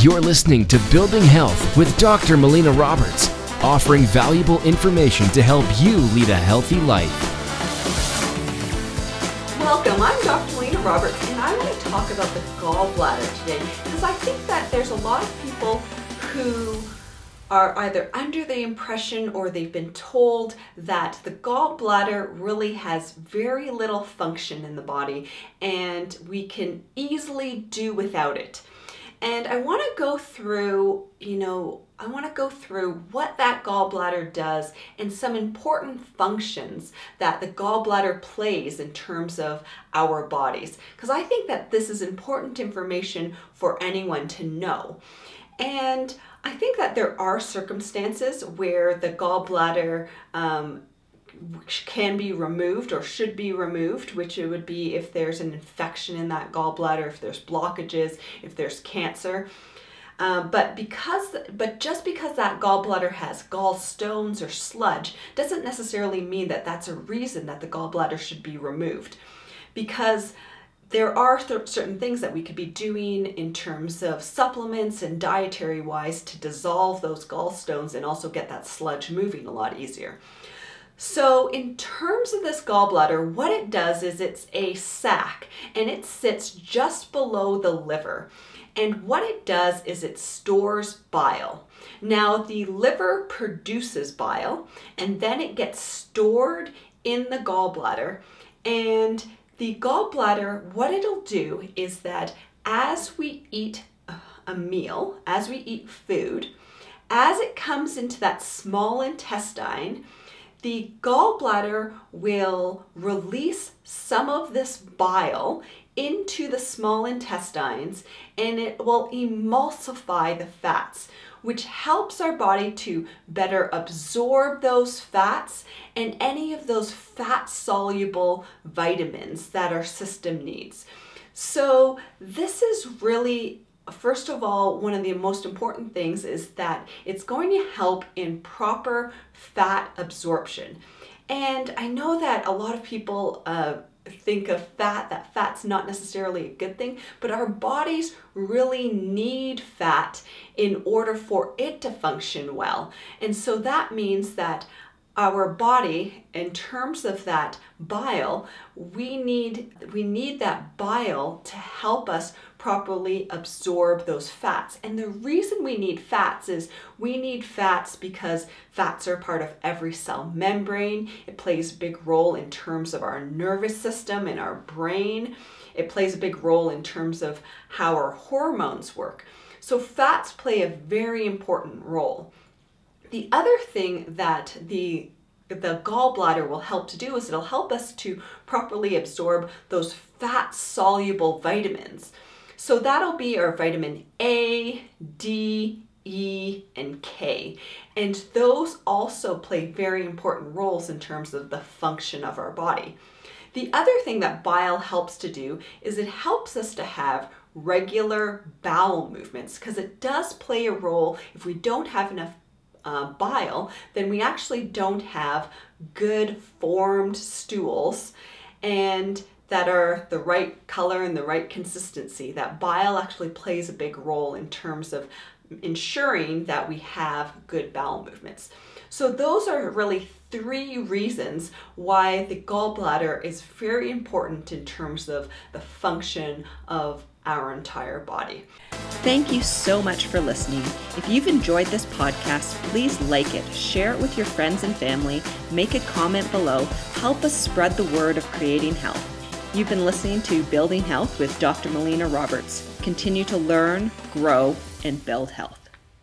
You're listening to Building Health with Dr. Melina Roberts, offering valuable information to help you lead a healthy life. Welcome, I'm Dr. Melina Roberts, and I want to talk about the gallbladder today because I think that there's a lot of people who are either under the impression or they've been told that the gallbladder really has very little function in the body and we can easily do without it. And I want to go through, you know, I want to go through what that gallbladder does and some important functions that the gallbladder plays in terms of our bodies. Because I think that this is important information for anyone to know. And I think that there are circumstances where the gallbladder um, can be removed or should be removed, which it would be if there's an infection in that gallbladder, if there's blockages, if there's cancer. Um, but because, but just because that gallbladder has gallstones or sludge doesn't necessarily mean that that's a reason that the gallbladder should be removed, because there are th- certain things that we could be doing in terms of supplements and dietary wise to dissolve those gallstones and also get that sludge moving a lot easier. So, in terms of this gallbladder, what it does is it's a sac and it sits just below the liver. And what it does is it stores bile. Now, the liver produces bile and then it gets stored in the gallbladder. And the gallbladder, what it'll do is that as we eat a meal, as we eat food, as it comes into that small intestine, the gallbladder will release some of this bile into the small intestines and it will emulsify the fats, which helps our body to better absorb those fats and any of those fat soluble vitamins that our system needs. So, this is really first of all, one of the most important things is that it's going to help in proper fat absorption. And I know that a lot of people uh, think of fat, that fat's not necessarily a good thing, but our bodies really need fat in order for it to function well. And so that means that our body in terms of that bile we need we need that bile to help us properly absorb those fats. And the reason we need fats is we need fats because fats are part of every cell membrane. It plays a big role in terms of our nervous system and our brain. It plays a big role in terms of how our hormones work. So fats play a very important role the other thing that the the gallbladder will help to do is it'll help us to properly absorb those fat soluble vitamins. So that'll be our vitamin A, D, E, and K. And those also play very important roles in terms of the function of our body. The other thing that bile helps to do is it helps us to have regular bowel movements because it does play a role if we don't have enough uh, bile, then we actually don't have good formed stools. And that are the right color and the right consistency. That bile actually plays a big role in terms of ensuring that we have good bowel movements. So, those are really three reasons why the gallbladder is very important in terms of the function of our entire body. Thank you so much for listening. If you've enjoyed this podcast, please like it, share it with your friends and family, make a comment below, help us spread the word of creating health. You've been listening to Building Health with Dr. Melina Roberts. Continue to learn, grow, and build health.